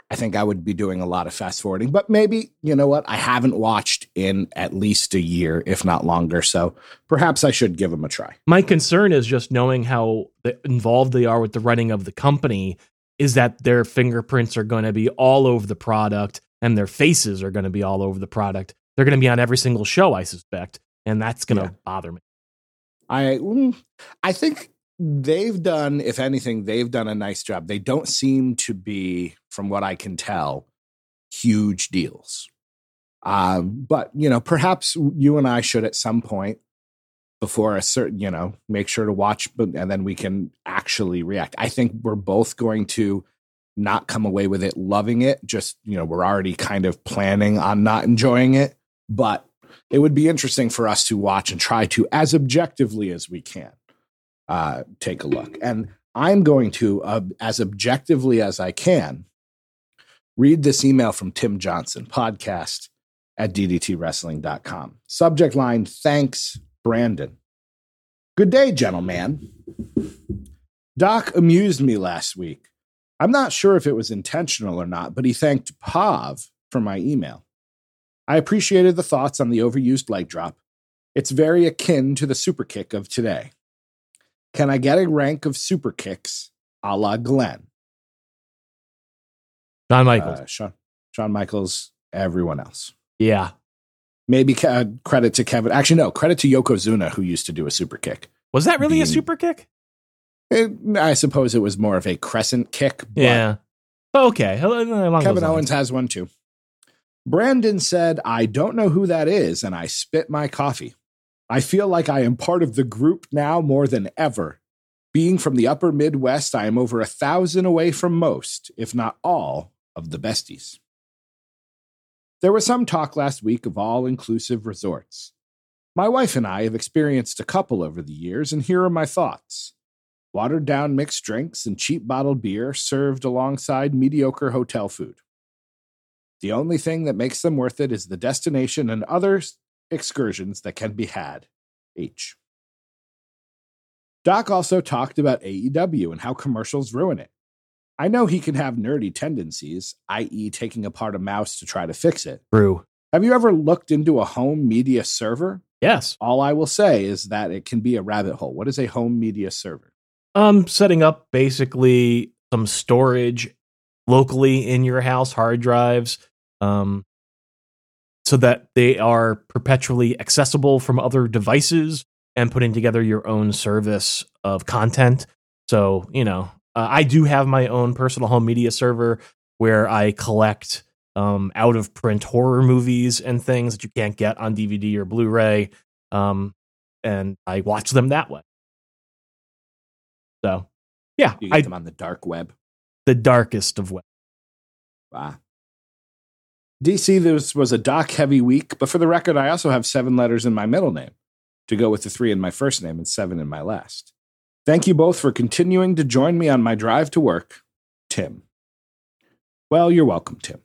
I think I would be doing a lot of fast forwarding, but maybe you know what? I haven't watched in at least a year, if not longer. So perhaps I should give them a try. My concern is just knowing how involved they are with the running of the company is that their fingerprints are going to be all over the product and their faces are going to be all over the product. They're going to be on every single show, I suspect, and that's going to Yeah. bother me. I mm, I think they've done, if anything, they've done a nice job. They don't seem to be, from what I can tell, huge deals. Um, but you know, perhaps you and I should at some point before a certain, you know, make sure to watch, and then we can actually react. I think we're both going to not come away with it loving it. Just you know, we're already kind of planning on not enjoying it, but it would be interesting for us to watch and try to, as objectively as we can, uh, take a look. And I'm going to, uh, as objectively as I can, read this email from Tim Johnson, podcast at ddtwrestling.com. Subject line Thanks, Brandon. Good day, gentleman. Doc amused me last week. I'm not sure if it was intentional or not, but he thanked Pav for my email. I appreciated the thoughts on the overused leg drop. It's very akin to the super kick of today. Can I get a rank of super kicks a la Glenn? John Michaels. Uh, Shawn, Shawn Michaels, everyone else. yeah. Maybe uh, credit to Kevin. Actually, no, credit to Yokozuna, who used to do a super kick. Was that really a super kick? It- I suppose it was more of a crescent kick. But Yeah. Okay. Along Kevin. Owens has one too. Brandon said, I don't know who that is, and I spit my coffee. I feel like I am part of the group now more than ever. Being from the upper Midwest, I am over a thousand away from most, if not all, of the besties. There was some talk last week of all inclusive resorts. My wife and I have experienced a couple over the years, and here are my thoughts. Watered down mixed drinks and cheap bottled beer served alongside mediocre hotel food. The only thing that makes them worth it is the destination and other excursions that can be had. H. Doc also talked about AEW and how commercials ruin it. I know he can have nerdy tendencies, i.e., taking apart a mouse to try to fix it. True. Have you ever looked into a home media server? Yes. All I will say is that it can be a rabbit hole. What is a home media server? Um, setting up basically some storage locally in your house, hard drives, um, so that they are perpetually accessible from other devices, and putting together your own service of content. So you know, uh, I do have my own personal home media server where I collect um, out of print horror movies and things that you can't get on DVD or Blu-ray. Um, and I watch them that way. So, yeah, You get I, them on the dark web. the darkest of web. Wow. DC, this was a doc heavy week, but for the record, I also have seven letters in my middle name to go with the three in my first name and seven in my last. Thank you both for continuing to join me on my drive to work. Tim. Well, you're welcome, Tim.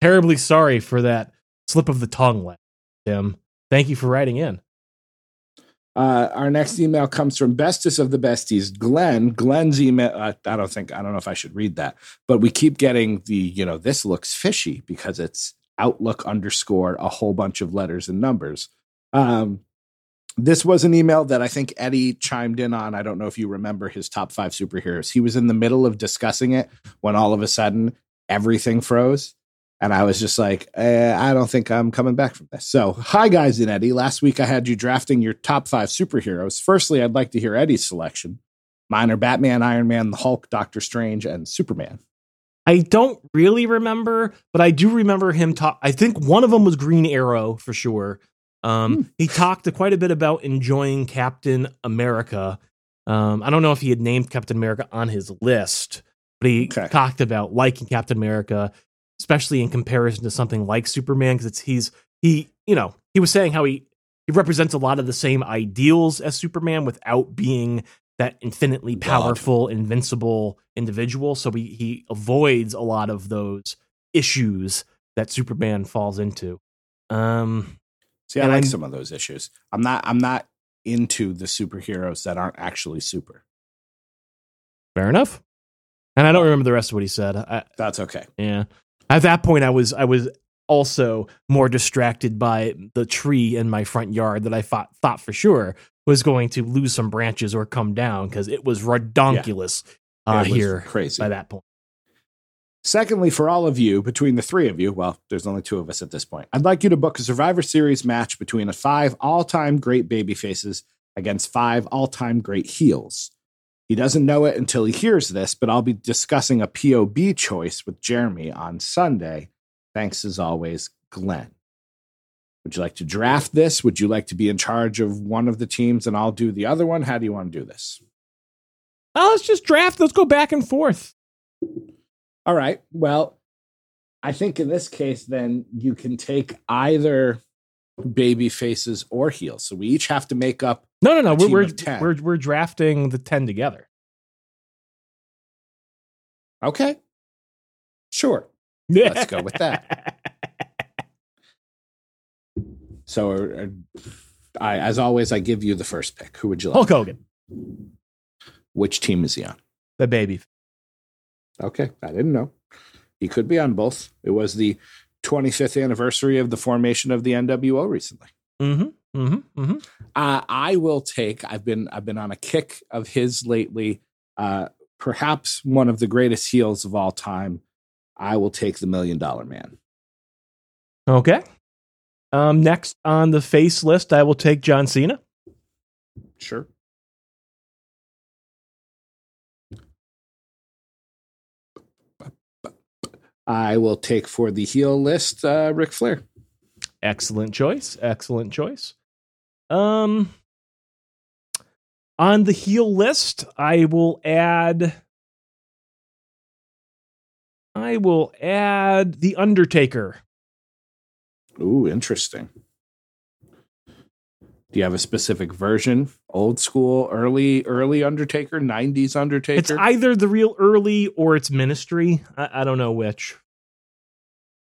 Terribly sorry for that slip of the tongue, Tim. Thank you for writing in. Uh, our next email comes from bestest of the besties, Glenn. Glenn's email. Uh, I don't think I don't know if I should read that, but we keep getting the you know this looks fishy because it's Outlook underscore a whole bunch of letters and numbers. Um, this was an email that I think Eddie chimed in on. I don't know if you remember his top five superheroes. He was in the middle of discussing it when all of a sudden everything froze. And I was just like, eh, I don't think I'm coming back from this. So, hi, guys, and Eddie. Last week I had you drafting your top five superheroes. Firstly, I'd like to hear Eddie's selection. Mine are Batman, Iron Man, the Hulk, Doctor Strange, and Superman. I don't really remember, but I do remember him talk. I think one of them was Green Arrow for sure. Um, Hmm. He talked quite a bit about enjoying Captain America. Um, I don't know if he had named Captain America on his list, but he Okay. talked about liking Captain America, especially in comparison to something like Superman, because it's he's he you know he was saying how he he represents a lot of the same ideals as Superman without being that infinitely God. powerful, invincible individual. So he he avoids a lot of those issues that Superman falls into. Um, See, I And like some of those issues. I'm not. I'm not into the superheroes that aren't actually super. fair enough. And I don't remember the rest of what he said. I, That's okay. yeah, at that point, I was I was also more distracted by the tree in my front yard that I thought thought for sure was going to lose some branches or come down because it was redonkulous uh, It was here crazy. by that point. Secondly, for all of you, between the three of you, well, there's only two of us at this point, I'd like you to book a Survivor Series match between a five all time great baby faces against five all time great heels. He doesn't know it until he hears this, but I'll be discussing a POB choice with Jeremy on Sunday. Thanks as always, Glenn. Would you like to draft this? Would you like to be in charge of one of the teams and I'll do the other one? How do you want to do this? Oh, let's just draft. Let's go back and forth. All right. Well, I think in this case, then you can take either baby faces or heels. So we each have to make up. No, no, no. We're we're, of 10. we're we're drafting the ten together. Okay. Sure. Let's go with that. So, uh, I, as always, I give you the first pick. Who would you like? Hulk Hogan, Which team is he on? the baby. Okay. I didn't know. He could be on both. It was the 25th anniversary of the formation of the NWO recently. Mm-hmm. Mm-hmm. Mm-hmm. Uh, I will take. I've been I've been on a kick of his lately. Uh, perhaps one of the greatest heels of all time. I will take the Million Dollar Man. Okay. Um, next on the face list, I will take John Cena. Sure. I will take for the heel list uh, Ric Flair. Excellent choice. Excellent choice. Um, on the heel list, I will add. I will add the Undertaker. Ooh, interesting. Do you have a specific version? Old school, early, early Undertaker, '90s Undertaker. It's either the real early or it's Ministry. I, I don't know which.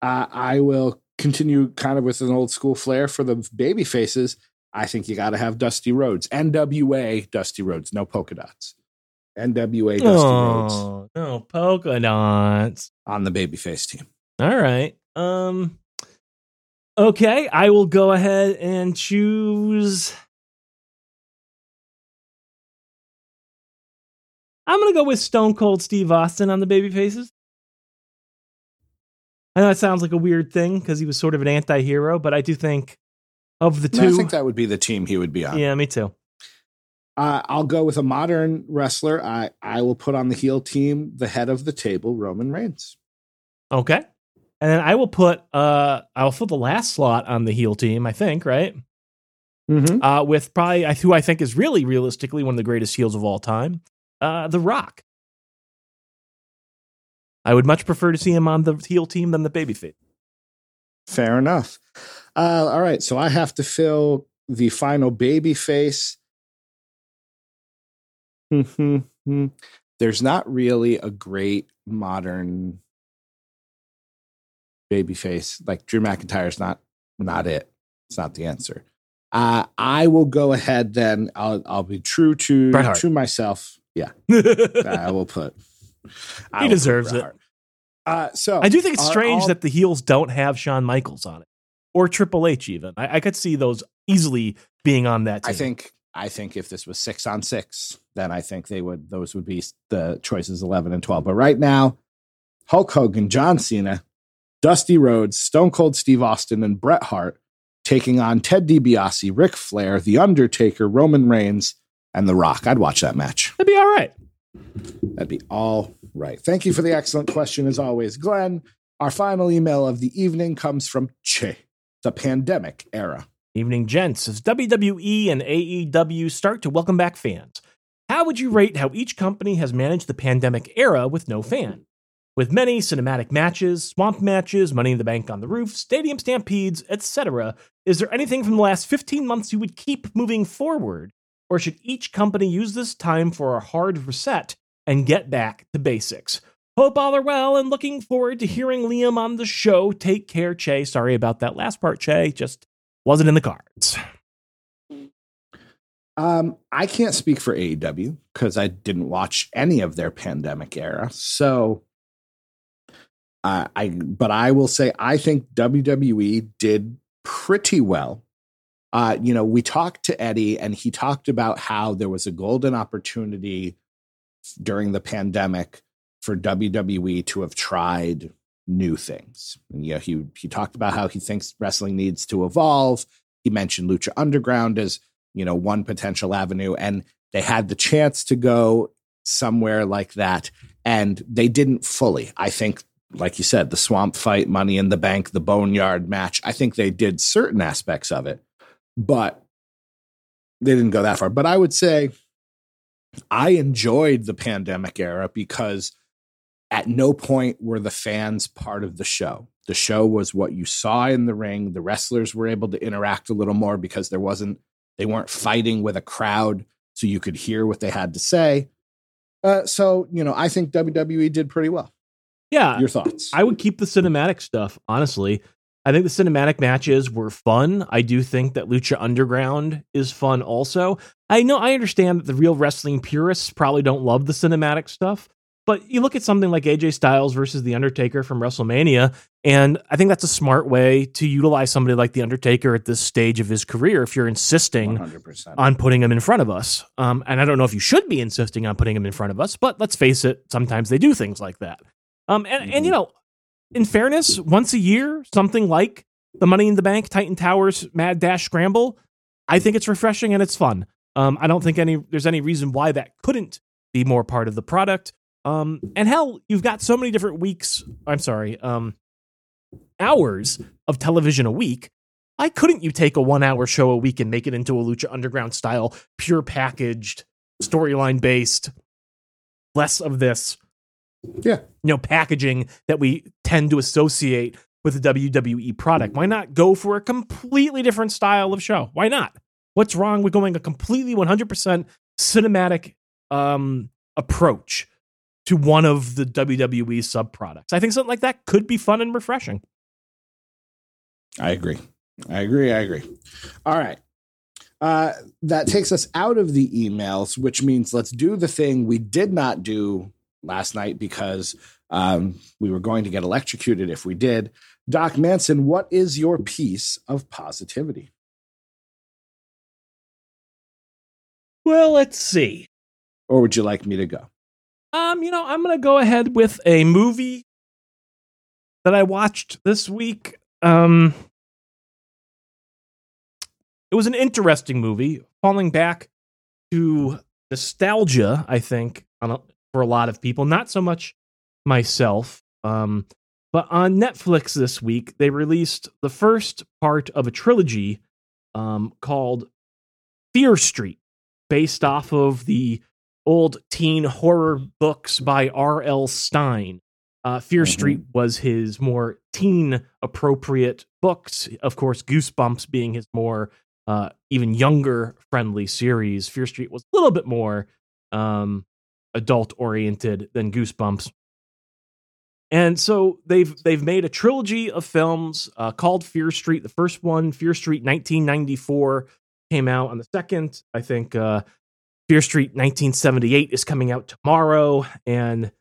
Uh, I will continue kind of with an old school flair for the baby faces. I think you got to have Dusty Rhodes, NWA Dusty Rhodes, no polka dots. NWA Dusty Rhodes Oh no, polka dots. on the babyface team. All right. Um Okay, I will go ahead and choose I'm going to go with Stone Cold Steve Austin on the baby faces. I know it sounds like a weird thing because he was sort of an anti-hero, but I do think of the No, I think that would be the team he would be on. Yeah, me too. Uh, I'll go with a modern wrestler. I, I will put on the heel team the head of the table, Roman Reigns. Okay. And then I will put uh I'll put the last slot on the heel team, I think, right? Mm-hmm. uh, with probably who I think is really realistically one of the greatest heels of all time, uh, The Rock. I would much prefer to see him on the heel team than the babyface. Fair enough. Uh, all right, so I have to fill the final baby face. There's not really a great modern baby face. Like Drew McIntyre's not not it. It's not the answer. Uh, I will go ahead then. I'll I'll be true to to myself. Yeah, I will put. I He will deserves Bret it. Uh, so I do think it's are strange all- that the heels don't have Shawn Michaels on it or Triple H. Even I, I could see those easily being on that. Team. I think I think if this was six on six, then I think they would those would be the choices eleven and twelve. But right now, Hulk Hogan, John Cena, Dusty Rhodes, Stone Cold Steve Austin, and Bret Hart taking on Ted DiBiase, Ric Flair, The Undertaker, Roman Reigns, and The Rock. I'd watch that match. that'd be all right. That'd be all right. Thank you for the excellent question, as always, Glenn. Our final email of the evening comes from Che, the pandemic era. Evening, gents. As WWE and AEW start to welcome back fans, how would you rate how each company has managed the pandemic era with no fan? With many cinematic matches, swamp matches, Money in the Bank on the roof, stadium stampedes, etc., is there anything from the last 15 months you would keep moving forward? Or should each company use this time for a hard reset and get back to basics? Hope all are well and looking forward to hearing Liam on the show. Take care, Che. Sorry about that last part, Che. Just wasn't in the cards. Um, I can't speak for AEW because I didn't watch any of their pandemic era. So, I but I will say I think WWE did pretty well. Uh, you know, we talked to Eddie, and he talked about how there was a golden opportunity during the pandemic for WWE to have tried new things. And, you know, he he talked about how he thinks wrestling needs to evolve. He mentioned Lucha Underground as you know one potential avenue and they had the chance to go somewhere like that and they didn't fully i think like you said the swamp fight money in the bank the boneyard match i think they did certain aspects of it but they didn't go that far but i would say i enjoyed the pandemic era because at no point were the fans part of the show the show was what you saw in the ring the wrestlers were able to interact a little more because there wasn't they weren't fighting with a crowd so you could hear what they had to say. Uh, so, you know, I think WWE did pretty well. Yeah, Your thoughts? I would keep the cinematic stuff, honestly. I think the cinematic matches were fun. I do think that Lucha Underground is fun also. I know I understand that the real wrestling purists probably don't love the cinematic stuff, but you look at something like AJ Styles versus The Undertaker from WrestleMania, and I think that's a smart way to utilize somebody like The Undertaker at this stage of his career if you're insisting 100%. on putting him in front of us. Um, and I don't know if you should be insisting on putting him in front of us, but let's face it, sometimes they do things like that. Um, and, and you know, in fairness, once a year, something like the Money in the Bank, Titan Towers, Mad Dash Scramble, I think it's refreshing and it's fun. Um, I don't think any there's any reason why that couldn't be more part of the product. Um, and hell, you've got so many different weeks. I'm sorry, um, hours of television a week. Why couldn't you take a one hour show a week and make it into a Lucha Underground style, pure packaged, storyline based, less of this, Yeah. you know, packaging that we tend to associate with the WWE product? Why not go for a completely different style of show? Why not? What's wrong with going a completely 100% cinematic um, approach to one of the WWE sub products? I think something like that could be fun and refreshing. I agree. I agree. I agree. All right. Uh, that takes us out of the emails, which means let's do the thing we did not do last night because um, we were going to get electrocuted if we did. Doc Manson, what is your piece of positivity? Well, let's see. Or would you like me to go? Um, you know, I'm gonna go ahead with a movie that I watched this week. Um, it was an interesting movie, falling back to nostalgia. I think on a, for a lot of people, not so much myself. Um, but on Netflix this week, they released the first part of a trilogy um, called Fear Street, based off of the old teen horror books by R.L. Stine. Uh, Fear Mhm. Street was his more teen appropriate books. Of course, Goosebumps being his more uh, even younger friendly series. Fear Street was a little bit more um, adult oriented than Goosebumps. And so they've they've made a trilogy of films uh, called Fear Street. The first one, Fear Street, 1994, came out on the second. I think uh, Fear Street, 1978, is coming out tomorrow, and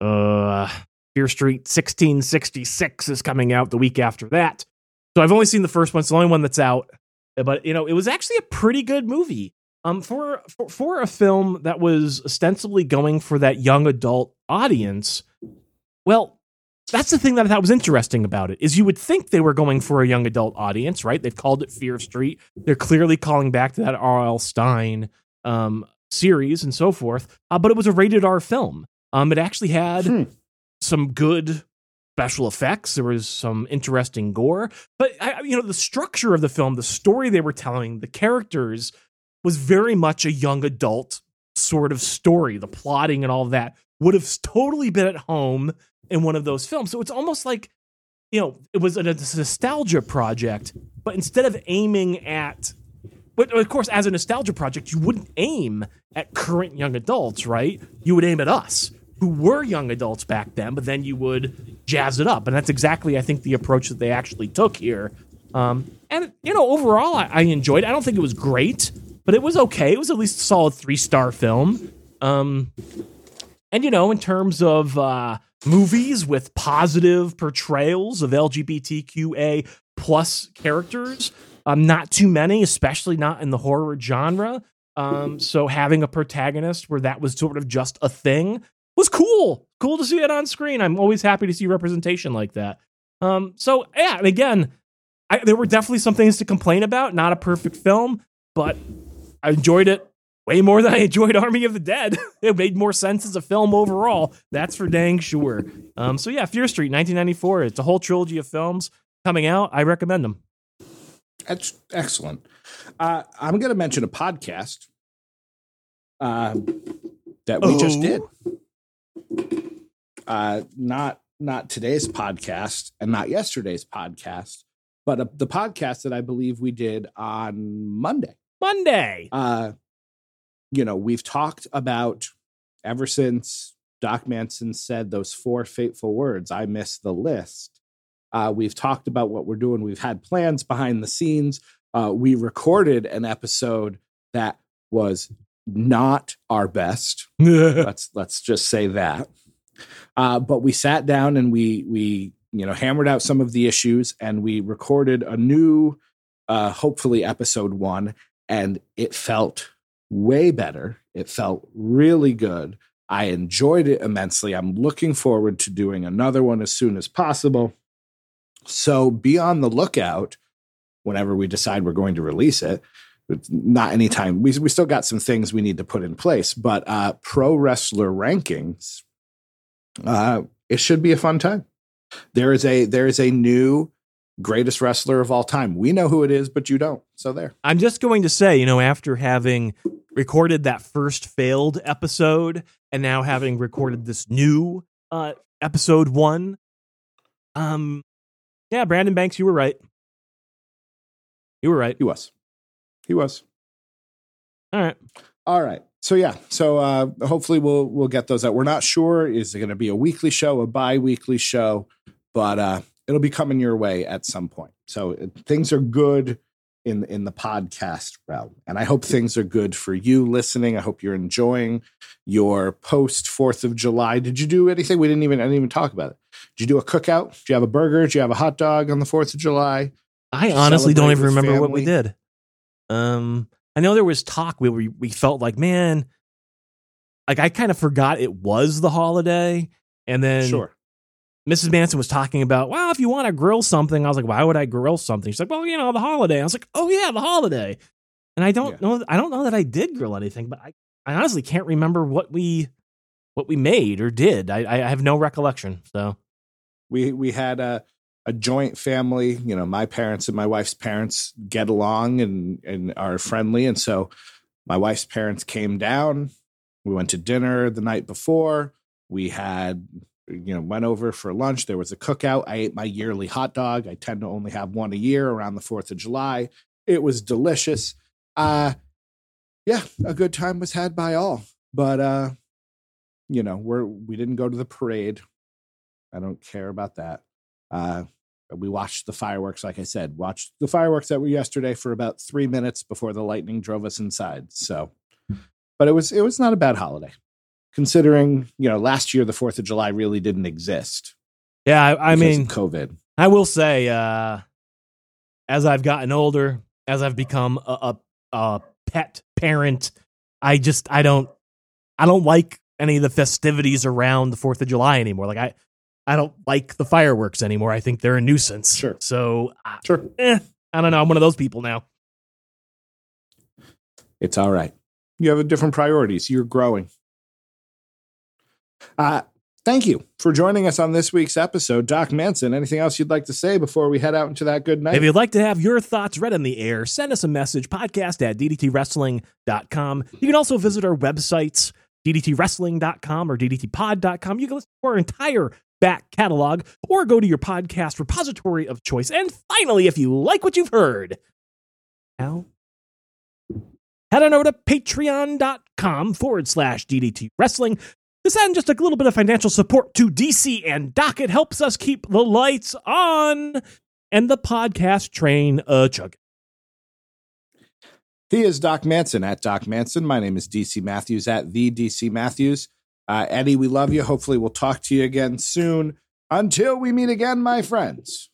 uh, Fear Street, 1666, is coming out the week after that. So I've only seen the first one. It's the only one that's out, but you know, it was actually a pretty good movie. Um, for for, for a film that was ostensibly going for that young adult audience, well, that's the thing that I thought was interesting about it is you would think they were going for a young adult audience, right? They've called it Fear Street. They're clearly calling back to that R.L. Stine um, series and so forth. Uh, but it was a rated R film. Um, it actually had Hmm. some good special effects. There was some interesting gore, but I, you know the structure of the film, the story they were telling, the characters was very much a young adult sort of story. The plotting and all that would have totally been at home in one of those films. So it's almost like you know it was a, nostalgia project, but instead of aiming at but of course, as a nostalgia project, you wouldn't aim at current young adults, right? You would aim at us, who were young adults back then, but then you would jazz it up. And that's exactly, I think, the approach that they actually took here. Um, and, you know, overall, I, I enjoyed it. I don't think it was great, but it was okay. It was at least a solid three star film. Um, and, you know, in terms of uh, movies with positive portrayals of LGBTQA plus characters, um, not too many, especially not in the horror genre. Um, so having a protagonist where that was sort of just a thing was cool. Cool to see it on screen. I'm always happy to see representation like that. Um, so yeah, and again, I, there were definitely some things to complain about. Not a perfect film, but I enjoyed it way more than I enjoyed Army of the Dead. it made more sense as a film overall. That's for dang sure. Um, so yeah, Fear Street, 1994. It's a whole trilogy of films coming out. I recommend them. That's excellent. Uh, I'm going to mention a podcast uh, that we just Oh. did. Uh, not not today's podcast and not yesterday's podcast, but uh the podcast that I believe we did on Monday. Monday. Uh, you know, we've talked about ever since Doc Manson said those four fateful words, I miss the list. Uh, we've talked about what we're doing. We've had plans behind the scenes. Uh, we recorded an episode that was not our best. let's let's just say that. Uh, but we sat down and we we you know hammered out some of the issues and we recorded a new, uh, hopefully episode one, and it felt way better. It felt really good. I enjoyed it immensely. I'm looking forward to doing another one as soon as possible. So be on the lookout whenever we decide we're going to release it. It's not anytime. We, we still got some things we need to put in place, but uh, pro wrestler rankings, uh, it should be a fun time. There is a there is a new greatest wrestler of all time. We know who it is, but you don't. So there. I'm just going to say, you know, after having recorded that first failed episode and now having recorded this new uh episode 1, um yeah, Brandon Banks, you were right. You were right. He was. He was. All right. All right. So yeah. So uh hopefully we'll we'll get those out. We're not sure is it going to be a weekly show, a bi-weekly show, but uh it'll be coming your way at some point. So uh, things are good in in the podcast realm. And I hope things are good for you listening. I hope you're enjoying your post 4th of July. Did you do anything? We didn't even I didn't even talk about it. Did you do a cookout? Did you have a burger? Did you have a hot dog on the 4th of July? I honestly don't even remember what we did. Um, I know there was talk where we, we felt like, man, like I kind of forgot it was the holiday. And then Sure. Mrs. Manson was talking about, well, if you want to grill something, I was like, why would I grill something? She's like, well, you know, the holiday. I was like, oh yeah, the holiday. And I don't Yeah. know, I don't know that I did grill anything, but I, I honestly can't remember what we, what we made or did. I, I have no recollection. So We we had uh a joint family. You know, my parents and my wife's parents get along and and are friendly, and so my wife's parents came down. We went to dinner the night before. We had you know went over for lunch. There was a cookout. I ate my yearly hot dog. I tend to only have one a year around the Fourth of July. It was delicious. Uh yeah, a good time was had by all. But uh, you know, we're we didn't go to the parade. I don't care about that. Uh we watched the fireworks, like I said, watched the fireworks that were yesterday for about three minutes before the lightning drove us inside. So but it was it was not a bad holiday. Considering, you know, last year the Fourth of July really didn't exist. Yeah, I, I mean COVID. I will say, uh as I've gotten older, as I've become a, a, a pet parent, I just I don't I don't like any of the festivities around the Fourth of July anymore. Like I I don't like the fireworks anymore. I think they're a nuisance. Sure. So Sure. eh, I don't know. I'm one of those people now. It's all right. You have a different priorities. You're growing. Uh, thank you for joining us on this week's episode. Doc Manson, anything else you'd like to say before we head out into that good night? If you'd like to have your thoughts read on the air, send us a message, podcast at ddtwrestling.com. You can also visit our websites, ddtwrestling.com or ddtpod.com. You can listen to our entire back catalog or go to your podcast repository of choice. And finally, if you like what you've heard, Al, head on over to patreon.com forward slash DDT Wrestling. To send just a little bit of financial support to DC and Doc, it helps us keep the lights on and the podcast train a chug. He is Doc Manson at Doc Manson. My name is DC Matthews at the DC Matthews. Uh, Eddie, we love you. Hopefully, we'll talk to you again soon. Until we meet again, my friends,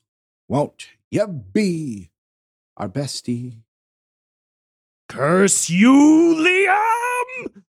won't you be our bestie? Curse you, Liam!